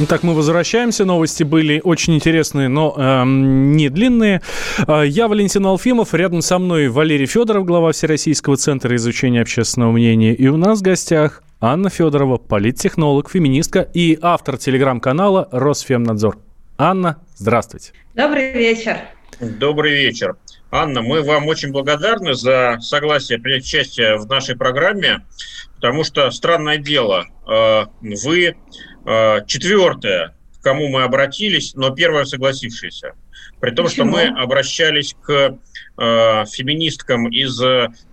Ну так, мы возвращаемся. Новости были очень интересные, но эм, не длинные. Э, Я Валентин Алфимов. Рядом со мной Валерий Федоров, глава Всероссийского центра изучения общественного мнения. И у нас в гостях Анна Федорова, политтехнолог, феминистка и автор телеграм-канала «Росфемнадзор». Анна, здравствуйте. Добрый вечер. Добрый вечер. Анна, мы вам очень благодарны за согласие принять участие в нашей программе, потому что странное дело, э, вы э, четвертая, к кому мы обратились, но первая согласившаяся. При том, что Почему? мы обращались к э, феминисткам из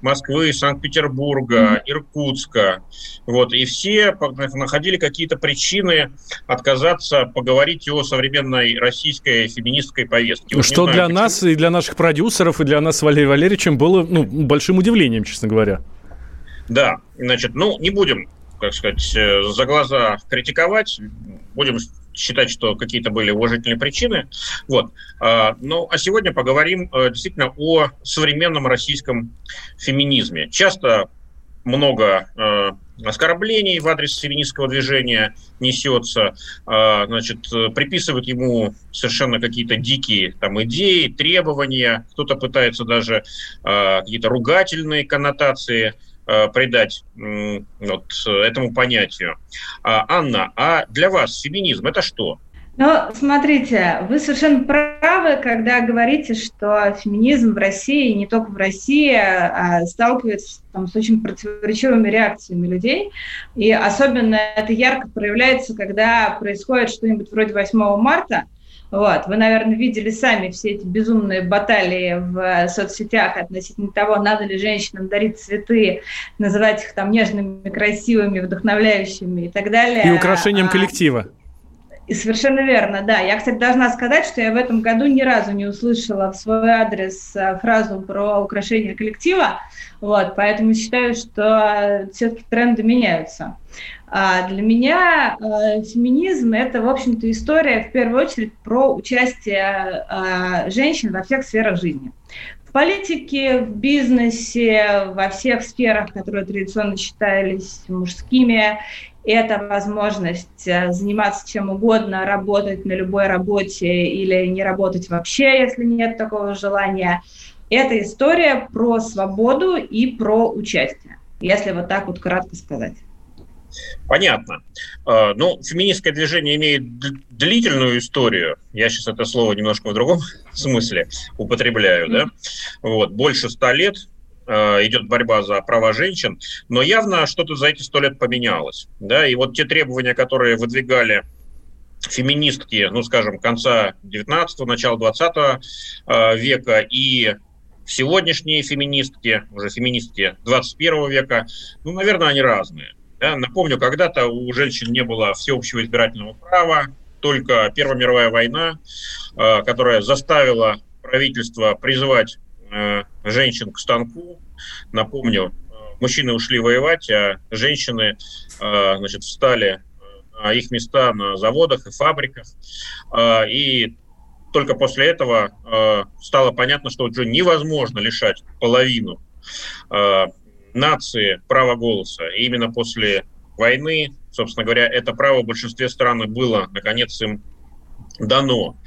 Москвы, Санкт-Петербурга, Иркутска, вот, и все находили какие-то причины отказаться поговорить о современной российской феминистской повестке. Вот Что знаю, для почему. нас и для наших продюсеров, и для нас с Валерием Валерьевичем было ну, большим удивлением, честно говоря. Да, значит, ну, не будем, так сказать, э, за глаза критиковать, будем считать, что какие-то были уважительные причины. Вот. А, Ну, а сегодня поговорим э, действительно о современном российском феминизме. Часто много э, оскорблений в адрес феминистского движения несется, значит, приписывают ему совершенно какие-то дикие там идеи, требования, кто-то пытается даже какие-то ругательные коннотации придать м, вот э, этому понятию. А, Анна, а для вас феминизм это что? Ну, смотрите, вы совершенно правы, когда говорите, что феминизм в России, не только в России, а, сталкивается там, с очень противоречивыми реакциями людей. И особенно это ярко проявляется, когда происходит что-нибудь вроде 8 марта. Вот. Вы, наверное, видели сами все эти безумные баталии в соцсетях относительно того, надо ли женщинам дарить цветы, называть их там нежными, красивыми, вдохновляющими и так далее. И украшением А, коллектива. И совершенно верно, да. Я, кстати, должна сказать, что я в этом году ни разу не услышала в свой адрес э, фразу про украшение коллектива, вот, поэтому считаю, что все-таки тренды меняются. А для меня э, феминизм – это, в общем-то, история, в первую очередь, про участие э, женщин во всех сферах жизни. В политике, в бизнесе, во всех сферах, которые традиционно считались мужскими, это возможность заниматься чем угодно, работать на любой работе или не работать вообще, если нет такого желания. Это история про свободу и про участие, если вот так вот кратко сказать. Понятно. Э, Ну, феминистское движение имеет длительную историю. Я сейчас это слово немножко в другом смысле употребляю, да? Вот, больше ста лет э, идет борьба за права женщин, но явно что-то за эти сто лет поменялось, да? И вот те требования, которые выдвигали феминистки, ну, скажем, конца 19-го, начала 20 века и сегодняшние феминистки, уже феминистки 21 века, ну, наверное, они разные. Да, напомню, когда-то у женщин не было всеобщего избирательного права, только Первая мировая война, э, которая заставила правительство призывать э, женщин к станку. Напомню, э, мужчины ушли воевать, а женщины значит, встали на их места на заводах и фабриках. И только после этого стало понятно, что уже невозможно лишать половину нации права голоса. И именно после войны, собственно говоря, это право в большинстве стран было, наконец, им дано.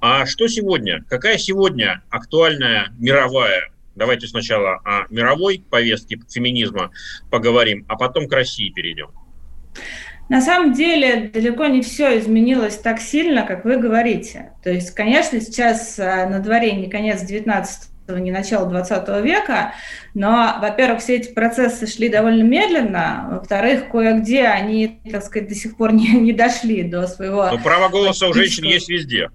А что сегодня? Какая сегодня актуальная мировая? Давайте сначала о мировой повестке феминизма поговорим, а потом к России перейдем. На самом деле далеко не все изменилось так сильно, как вы говорите. То есть, конечно, сейчас э, на дворе не конец 19 не начало 20 века, но, во-первых, все эти процессы шли довольно медленно, во-вторых, кое-где они, так сказать, до сих пор не, не дошли до своего... Но право голоса у женщин есть везде.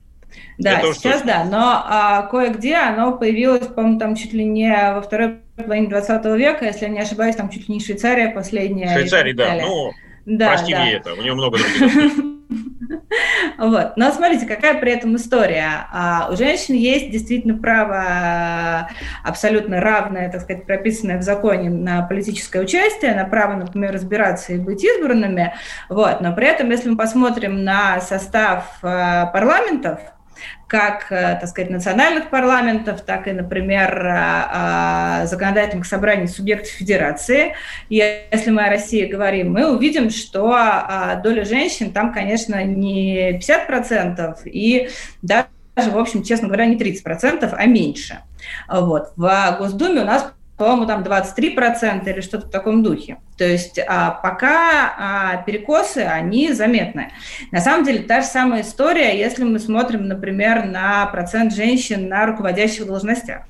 Да, Это сейчас да, но а, кое-где оно появилось, по-моему, там чуть ли не во второй половине 20 века, если я не ошибаюсь, там чуть ли не Швейцария последняя. так да. Ну, да, прости да. мне это, у него много других. Вот. Но смотрите, какая при этом история. А, у женщин есть действительно право абсолютно равное, так сказать, прописанное в законе на политическое участие, на право, например, разбираться и быть избранными. Вот. Но при этом, если мы посмотрим на состав а, парламентов, как, э, так сказать, национальных парламентов, так и, например, э, э, законодательных собраний субъектов федерации. И если мы о России говорим, мы увидим, что доля женщин там, конечно, не 50%, и даже, в общем, честно говоря, не 30%, а меньше. Вот. В Госдуме у нас по-моему, там 23% или что-то в таком духе. То есть а, пока а, перекосы, они заметны. На самом деле та же самая история, если мы смотрим, например, на процент женщин на руководящих должностях.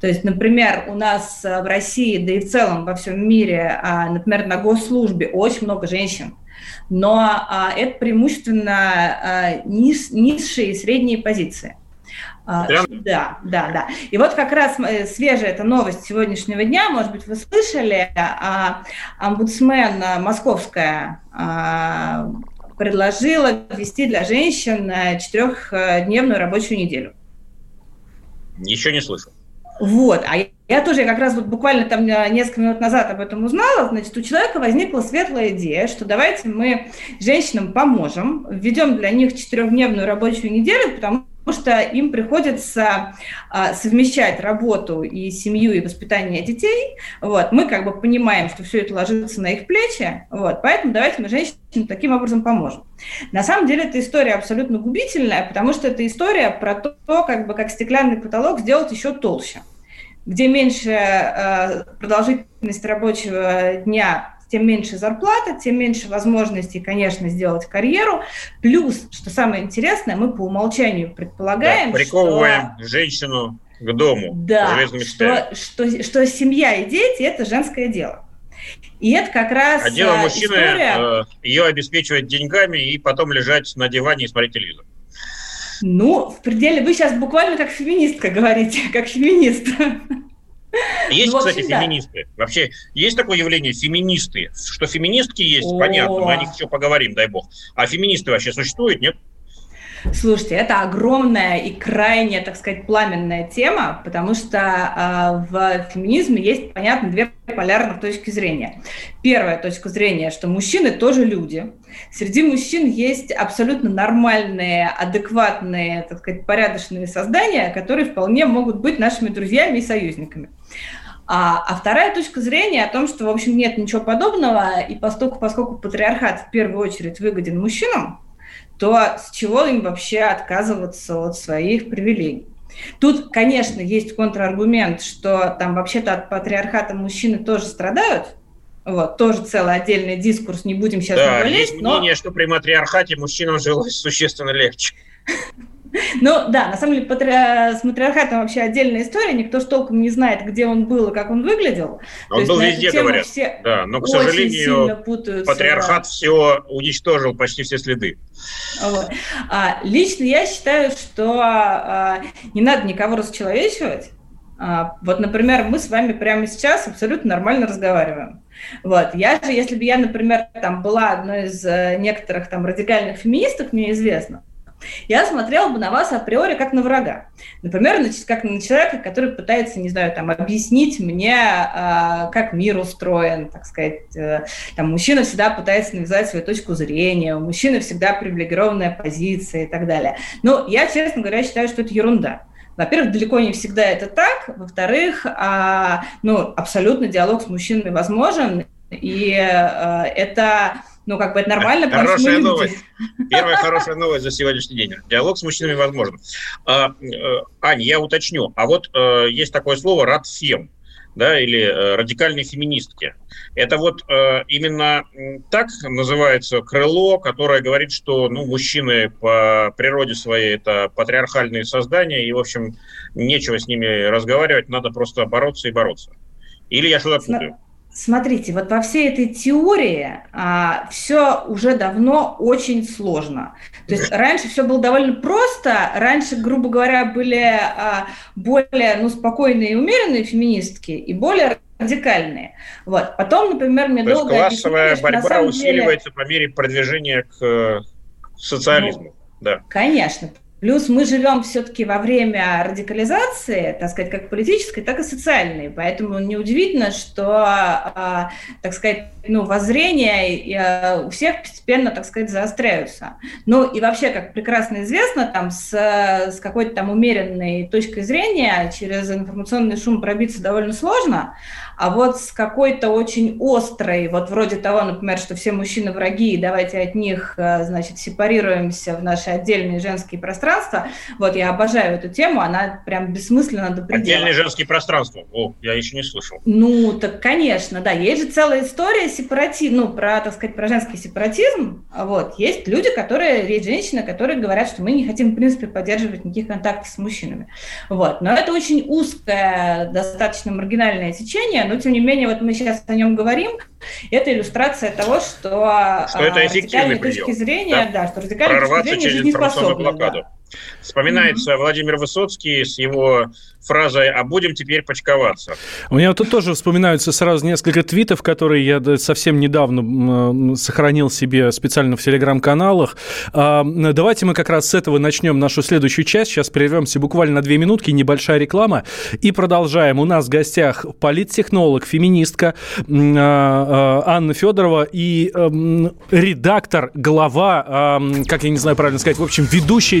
То есть, например, у нас в России, да и в целом во всем мире, а, например, на госслужбе очень много женщин но а, это преимущественно а, низ, низшие и средние позиции. А, Прям? Да, да, да. И вот как раз э, свежая эта новость сегодняшнего дня, может быть, вы слышали, а, омбудсмен э, московская а, предложила ввести для женщин э, четырехдневную рабочую неделю. Еще не слышал. Вот, а я тоже как раз вот буквально там несколько минут назад об этом узнала. Значит, у человека возникла светлая идея, что давайте мы женщинам поможем, введем для них четырехдневную рабочую неделю, потому потому что им приходится а, совмещать работу и семью, и воспитание детей. Вот. Мы как бы понимаем, что все это ложится на их плечи, вот. поэтому давайте мы женщинам таким образом поможем. На самом деле эта история абсолютно губительная, потому что это история про то, как, бы, как стеклянный потолок сделать еще толще где меньше э, продолжительность рабочего дня тем меньше зарплата, тем меньше возможностей, конечно, сделать карьеру. Плюс, что самое интересное, мы по умолчанию предполагаем, да, приковываем что... женщину к дому. Да, что, что, что семья и дети – это женское дело. И это как раз А дело э, мужчины история... Э, ее обеспечивать деньгами и потом лежать на диване и смотреть телевизор. Ну, в пределе... Вы сейчас буквально как феминистка говорите, как феминист. Есть, ну, кстати, общем, феминисты. Да. Вообще, есть такое явление феминисты. Что феминистки есть, О. понятно, мы о них еще поговорим, дай бог. А феминисты вообще существуют, нет? Слушайте, это огромная и крайне, так сказать, пламенная тема, потому что э, в феминизме есть, понятно, две полярных точки зрения. Первая точка зрения, что мужчины тоже люди. Среди мужчин есть абсолютно нормальные, адекватные, так сказать, порядочные создания, которые вполне могут быть нашими друзьями и союзниками. А, а вторая точка зрения о том, что, в общем, нет ничего подобного, и поскольку, поскольку патриархат в первую очередь выгоден мужчинам, то с чего им вообще отказываться от своих привилегий? Тут, конечно, есть контраргумент, что там вообще-то от патриархата мужчины тоже страдают, вот, тоже целый отдельный дискурс, не будем сейчас да, лезть. есть мнение, но... что при матриархате мужчинам жилось существенно легче. Ну да, на самом деле патри... с матриархатом вообще отдельная история, никто ж толком не знает, где он был и как он выглядел. Он был везде, говорят. Все да, но, к сожалению, патриархат все уничтожил, почти все следы. Вот. А, лично я считаю, что а, не надо никого расчеловечивать. А, вот, например, мы с вами прямо сейчас абсолютно нормально разговариваем. Вот. Я же, если бы я, например, там была одной из э, некоторых там радикальных феминисток, мне известно, я смотрела бы на вас априори как на врага. Например, как на человека, который пытается, не знаю, там, объяснить мне, э, как мир устроен, так сказать. Э, там, мужчина всегда пытается навязать свою точку зрения, у мужчины всегда привилегированная позиция и так далее. Но я, честно говоря, считаю, что это ерунда. Во-первых, далеко не всегда это так. Во-вторых, а, ну, абсолютно диалог с мужчинами возможен, и а, это ну, как бы это нормально, Хорошая новость. Первая хорошая новость за сегодняшний день. Диалог с мужчинами возможен. А, э, Аня, я уточню. А вот э, есть такое слово «радфем», да, или э, радикальные феминистки. Это вот э, именно так называется крыло, которое говорит, что ну, мужчины по природе своей это патриархальные создания, и, в общем, нечего с ними разговаривать, надо просто бороться и бороться. Или я что-то путаю? Смотрите, вот во всей этой теории а, все уже давно очень сложно. То есть раньше все было довольно просто, раньше, грубо говоря, были а, более ну, спокойные и умеренные феминистки и более радикальные. Вот. Потом, например, мне То долго классовая борьба усиливается деле... по мере продвижения к социализму. Ну, Да. Конечно. Плюс мы живем все-таки во время радикализации, так сказать, как политической, так и социальной. Поэтому неудивительно, что, а, так сказать, ну, воззрения а, у всех постепенно, так сказать, заостряются. Ну и вообще, как прекрасно известно, там с, с какой-то там умеренной точкой зрения через информационный шум пробиться довольно сложно, а вот с какой-то очень острой, вот вроде того, например, что все мужчины враги, и давайте от них, а, значит, сепарируемся в наши отдельные женские пространства, пространство. Вот, я обожаю эту тему, она прям бессмысленно до предела. Отдельные женские пространства. О, я еще не слышал. Ну, так, конечно, да. Есть же целая история сепаратизм, ну, про, так сказать, про женский сепаратизм. Вот, есть люди, которые, есть женщины, которые говорят, что мы не хотим, в принципе, поддерживать никаких контактов с мужчинами. Вот, но это очень узкое, достаточно маргинальное течение, но, тем не менее, вот мы сейчас о нем говорим, это иллюстрация того, что, что это эффективный прием, точки зрения, да, да что радикальные точки зрения жизнеспособны. Да. Вспоминается mm-hmm. Владимир Высоцкий с его фразой «а будем теперь почковаться». У меня вот тут тоже вспоминаются сразу несколько твитов, которые я совсем недавно сохранил себе специально в телеграм-каналах. А, давайте мы как раз с этого начнем нашу следующую часть. Сейчас прервемся буквально на две минутки, небольшая реклама, и продолжаем. У нас в гостях политтехнолог, феминистка а, а, Анна Федорова и редактор, глава, как я не знаю правильно сказать, в общем, ведущая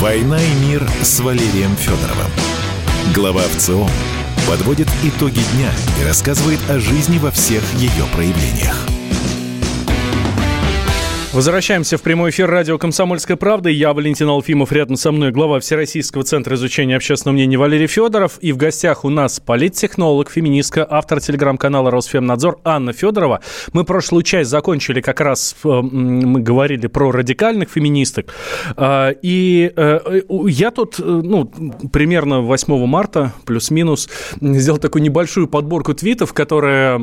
«Война и мир» с Валерием Федоровым. Глава ВЦО подводит итоги дня и рассказывает о жизни во всех ее проявлениях – Возвращаемся в прямой эфир радио «Комсомольская правда». Я Валентин Алфимов, рядом со мной глава Всероссийского центра изучения общественного мнения Валерий Федоров. И в гостях у нас политтехнолог, феминистка, автор телеграм-канала «Росфемнадзор» Анна Федорова. Мы прошлую часть закончили как раз, э, мы говорили про радикальных феминисток. А, и э, я тут, э, ну, примерно 8 марта, плюс-минус, сделал такую небольшую подборку твитов, которая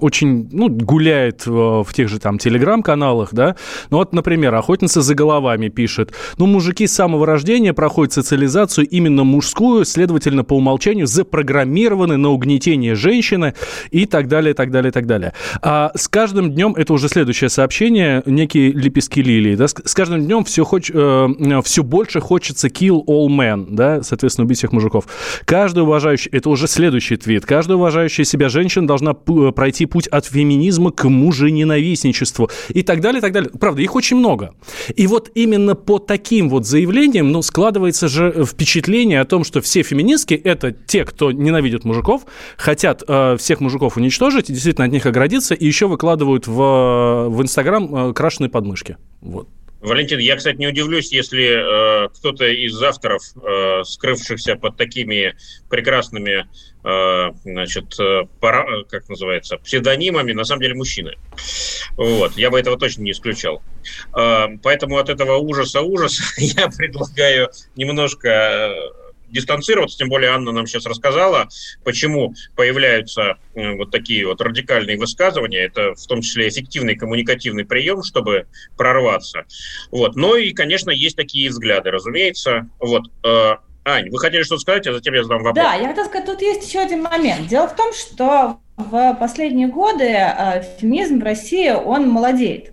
очень, ну, гуляет в тех же там телеграм-каналах, да. Ну вот, например, охотница за головами пишет, ну, мужики с самого рождения проходят социализацию именно мужскую, следовательно, по умолчанию запрограммированы на угнетение женщины и так далее, так далее, так далее. А с каждым днем, это уже следующее сообщение, некие лепестки лилии, да, с каждым днем все, хоч, э, все больше хочется kill all men, да, соответственно, убить всех мужиков. Каждый уважающий, это уже следующий твит, каждая уважающая себя женщина должна пройти путь от феминизма к мужененавистничеству и так далее, так далее. Правда, их очень много. И вот именно по таким вот заявлениям, ну, складывается же впечатление о том, что все феминистки – это те, кто ненавидят мужиков, хотят э, всех мужиков уничтожить, действительно от них оградиться, и еще выкладывают в, в Инстаграм э, крашеные подмышки. Вот. Валентин, я, кстати, не удивлюсь, если э, кто-то из авторов, э, скрывшихся под такими прекрасными, э, значит, э, пара, как называется, псевдонимами, на самом деле мужчины. Вот, я бы этого точно не исключал. Э, поэтому от этого ужаса ужас я предлагаю немножко э, дистанцироваться, тем более Анна нам сейчас рассказала, почему появляются э, вот такие вот радикальные высказывания. Это в том числе эффективный коммуникативный прием, чтобы прорваться. Вот. Но и, конечно, есть такие взгляды, разумеется. Вот. Э, Ань, вы хотели что-то сказать, а затем я задам вопрос. Да, я хотела сказать, тут есть еще один момент. Дело в том, что в последние годы э, феминизм в России, он молодеет.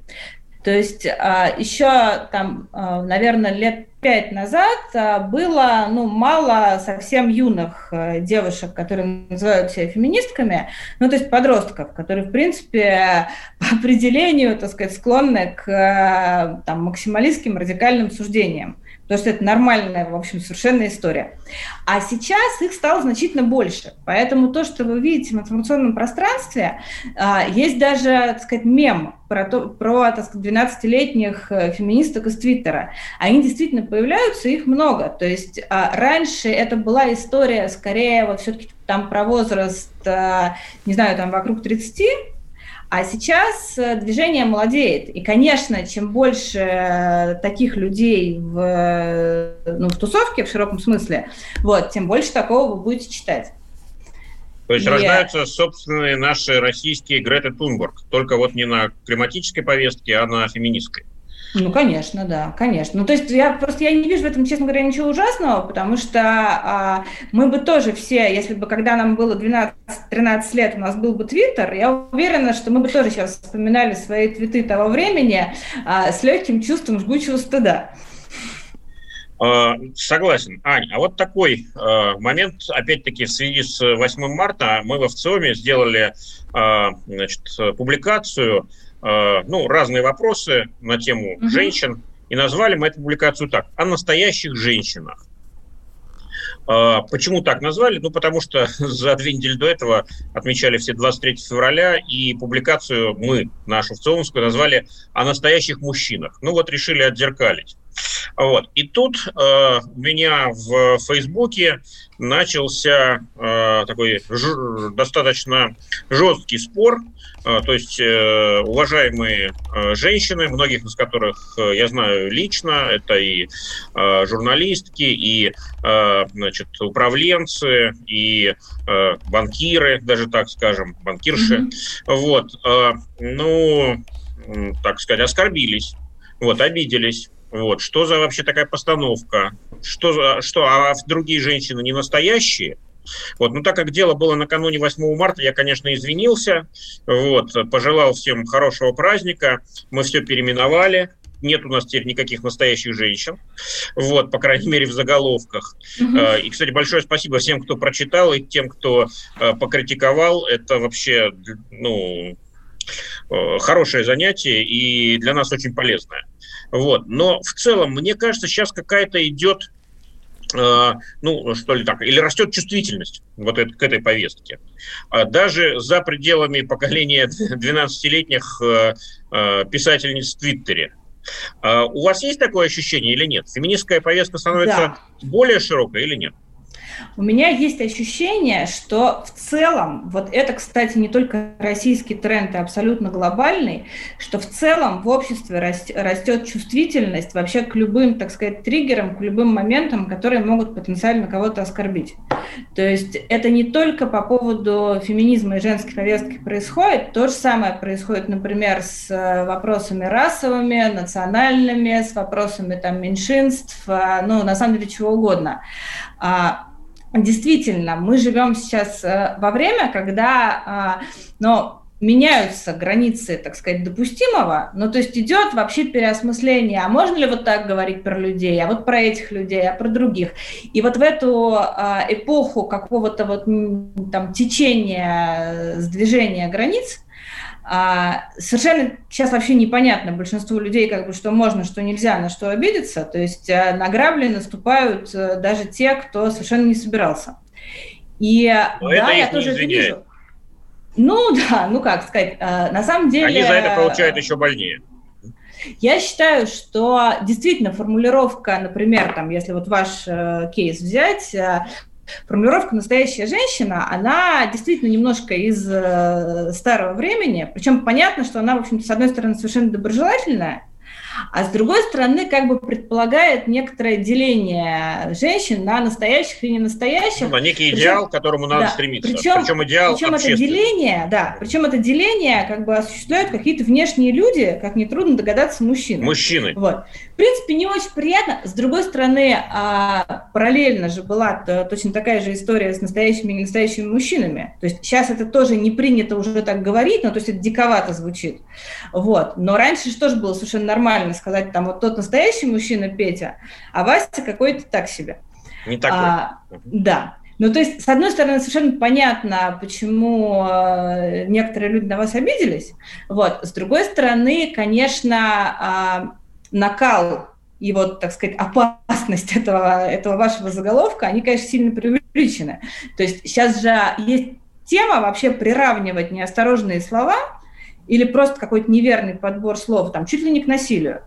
То есть еще там, наверное, лет пять назад а, было ну, мало совсем юных э, девушек, которые называют себя феминистками, ну, то есть подростков, которые, в принципе, по определению, так сказать, склонны к э, там, максималистским радикальным суждениям. Потому что это нормальная, в общем, совершенно история. А сейчас их стало значительно больше. Поэтому то, что вы видите в информационном пространстве, а, есть даже, так сказать, мем про, то, про так сказать, 12-летних э, феминисток из Твиттера. Они действительно появляются, их много. То есть а, раньше это была история скорее вот все-таки там про возраст, а, не знаю, там вокруг 30, а сейчас э, движение молодеет. И, конечно, чем больше э, таких людей в, э, ну, в тусовке, в широком смысле, вот, тем больше такого вы будете читать. То есть и... рождаются собственные наши российские Грета Тунбург, только вот не на климатической повестке, а на феминистской. Ну, конечно, да, конечно. Ну, то есть я просто я не вижу в этом, честно говоря, ничего ужасного, потому что а, мы бы тоже все, если бы когда нам было 12-13 лет, у нас был бы Твиттер, я уверена, что мы бы тоже сейчас вспоминали свои твиты того времени а, с легким чувством жгучего стыда. А, согласен, Ань. А вот такой э, момент, опять-таки, в связи с 8 марта мы в ВЦИОМе сделали э, значит, публикацию ну, разные вопросы на тему угу. женщин, и назвали мы эту публикацию так «О настоящих женщинах». Э, почему так назвали? Ну, потому что за две недели до этого отмечали все 23 февраля, и публикацию мы, нашу в Целомскую, назвали «О настоящих мужчинах». Ну, вот решили отзеркалить. Вот. И тут э, у меня в Фейсбуке начался э, такой ж, достаточно жесткий спор. Э, то есть э, уважаемые э, женщины, многих из которых э, я знаю лично, это и э, журналистки, и э, значит, управленцы, и э, банкиры, даже так скажем, банкирши. Mm-hmm. Вот, э, ну, так сказать, оскорбились, вот, обиделись вот, что за вообще такая постановка? Что, за, что а другие женщины не настоящие? Вот, ну так как дело было накануне 8 марта, я, конечно, извинился, вот, пожелал всем хорошего праздника, мы все переименовали, нет у нас теперь никаких настоящих женщин, вот, по крайней мере, в заголовках. Mm-hmm. И, кстати, большое спасибо всем, кто прочитал, и тем, кто э, покритиковал. Это вообще, ну, э, хорошее занятие и для нас очень полезное. Вот. Но в целом, мне кажется, сейчас какая-то идет э, ну, что ли так, или растет чувствительность вот это, к этой повестке. А даже за пределами поколения 12-летних э, э, писательниц в Твиттере. А у вас есть такое ощущение или нет? Феминистская повестка становится да. более широкой или нет? У меня есть ощущение, что в целом, вот это, кстати, не только российский тренд, а абсолютно глобальный, что в целом в обществе растет чувствительность вообще к любым, так сказать, триггерам, к любым моментам, которые могут потенциально кого-то оскорбить. То есть это не только по поводу феминизма и женской повестки происходит, то же самое происходит, например, с э, вопросами расовыми, национальными, с вопросами там меньшинств, э, ну, на самом деле, чего угодно. А, действительно, мы живем сейчас э, во время, когда, ну, меняются границы, так сказать, допустимого, ну, то есть идет вообще переосмысление, а можно ли вот так говорить про людей, а вот про этих людей, а про других. И вот в эту а, эпоху какого-то вот там течения, сдвижения границ, а, совершенно сейчас вообще непонятно большинству людей, как бы, что можно, что нельзя, на что обидеться. То есть а, на грабли наступают а, даже те, кто совершенно не собирался. И Но да, я тоже это вижу. Ну да, ну как сказать, на самом деле... Они за это получают еще больнее. Я считаю, что действительно формулировка, например, там, если вот ваш э, кейс взять, э, формулировка «настоящая женщина», она действительно немножко из э, старого времени, причем понятно, что она, в общем-то, с одной стороны, совершенно доброжелательная, а с другой стороны, как бы предполагает некоторое деление женщин на настоящих и не настоящих. На некий причем, идеал, к которому надо да, стремиться. Причем, причем идеал причем это деление, да, причем это деление как бы осуществляют какие-то внешние люди, как нетрудно догадаться, мужчины. Мужчины. Вот. В принципе, не очень приятно. С другой стороны, а, параллельно же была точно такая же история с настоящими и ненастоящими мужчинами. То есть сейчас это тоже не принято уже так говорить, но то есть это диковато звучит. Вот. Но раньше же тоже было совершенно нормально сказать, там, вот тот настоящий мужчина Петя, а Вася какой-то так себе. Не такой. А, да. Ну, то есть, с одной стороны, совершенно понятно, почему э, некоторые люди на вас обиделись. Вот. С другой стороны, конечно, э, накал и вот, так сказать, опасность этого, этого вашего заголовка, они, конечно, сильно преувеличены. То есть сейчас же есть тема вообще приравнивать неосторожные слова или просто какой-то неверный подбор слов, там, чуть ли не к насилию.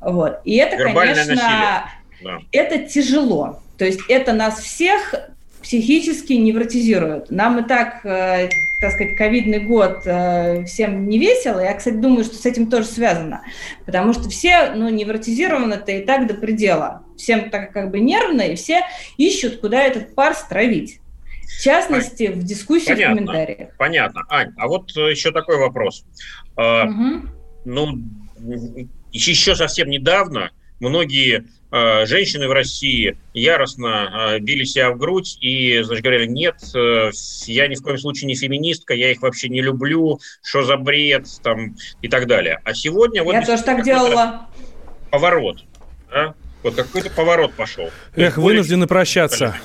Вот. И это, Вербальное конечно, да. это тяжело. То есть это нас всех психически невротизируют. Нам и так, э, так сказать, ковидный год э, всем не весело. Я, кстати, думаю, что с этим тоже связано. Потому что все, ну, невротизированы-то и так до предела. Всем так как бы нервно, и все ищут, куда этот пар стравить. В частности, в дискуссии Понятно. в комментариях. Понятно. Ань, а вот э, еще такой вопрос. Угу. Ну, еще совсем недавно многие э, женщины в России яростно э, били себя в грудь и, значит, говорили, нет, я ни в коем случае не феминистка, я их вообще не люблю, что за бред, там, и так далее. А сегодня... Вот я тоже так делала. Поворот, да? Вот какой-то поворот пошел. Эх, вынуждены прощаться.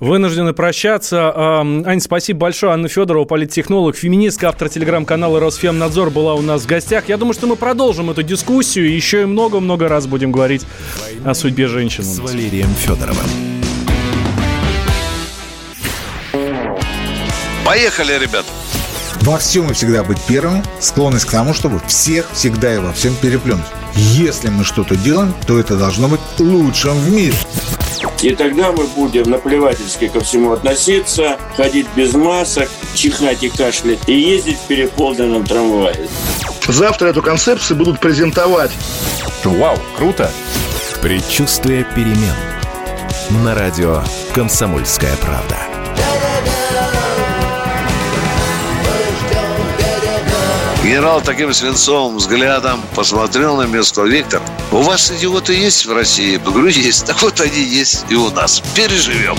Вынуждены прощаться. Ань, спасибо большое. Анна Федорова, политтехнолог, феминистка, автор телеграм-канала «Росфемнадзор» была у нас в гостях. Я думаю, что мы продолжим эту дискуссию. Еще и много-много раз будем говорить о судьбе женщин. С Валерием Федоровым. Поехали, ребят! Во всем и всегда быть первыми, склонность к тому, чтобы всех всегда и во всем переплюнуть. Если мы что-то делаем, то это должно быть лучшим в мире. И тогда мы будем наплевательски ко всему относиться, ходить без масок, чихать и кашлять и ездить в переполненном трамвае. Завтра эту концепцию будут презентовать. Вау, круто! Предчувствие перемен. На радио «Комсомольская правда». Генерал таким свинцовым взглядом посмотрел на меня и сказал, Виктор, у вас идиоты есть в России? Я говорю, есть. Так вот они есть и у нас. Переживем.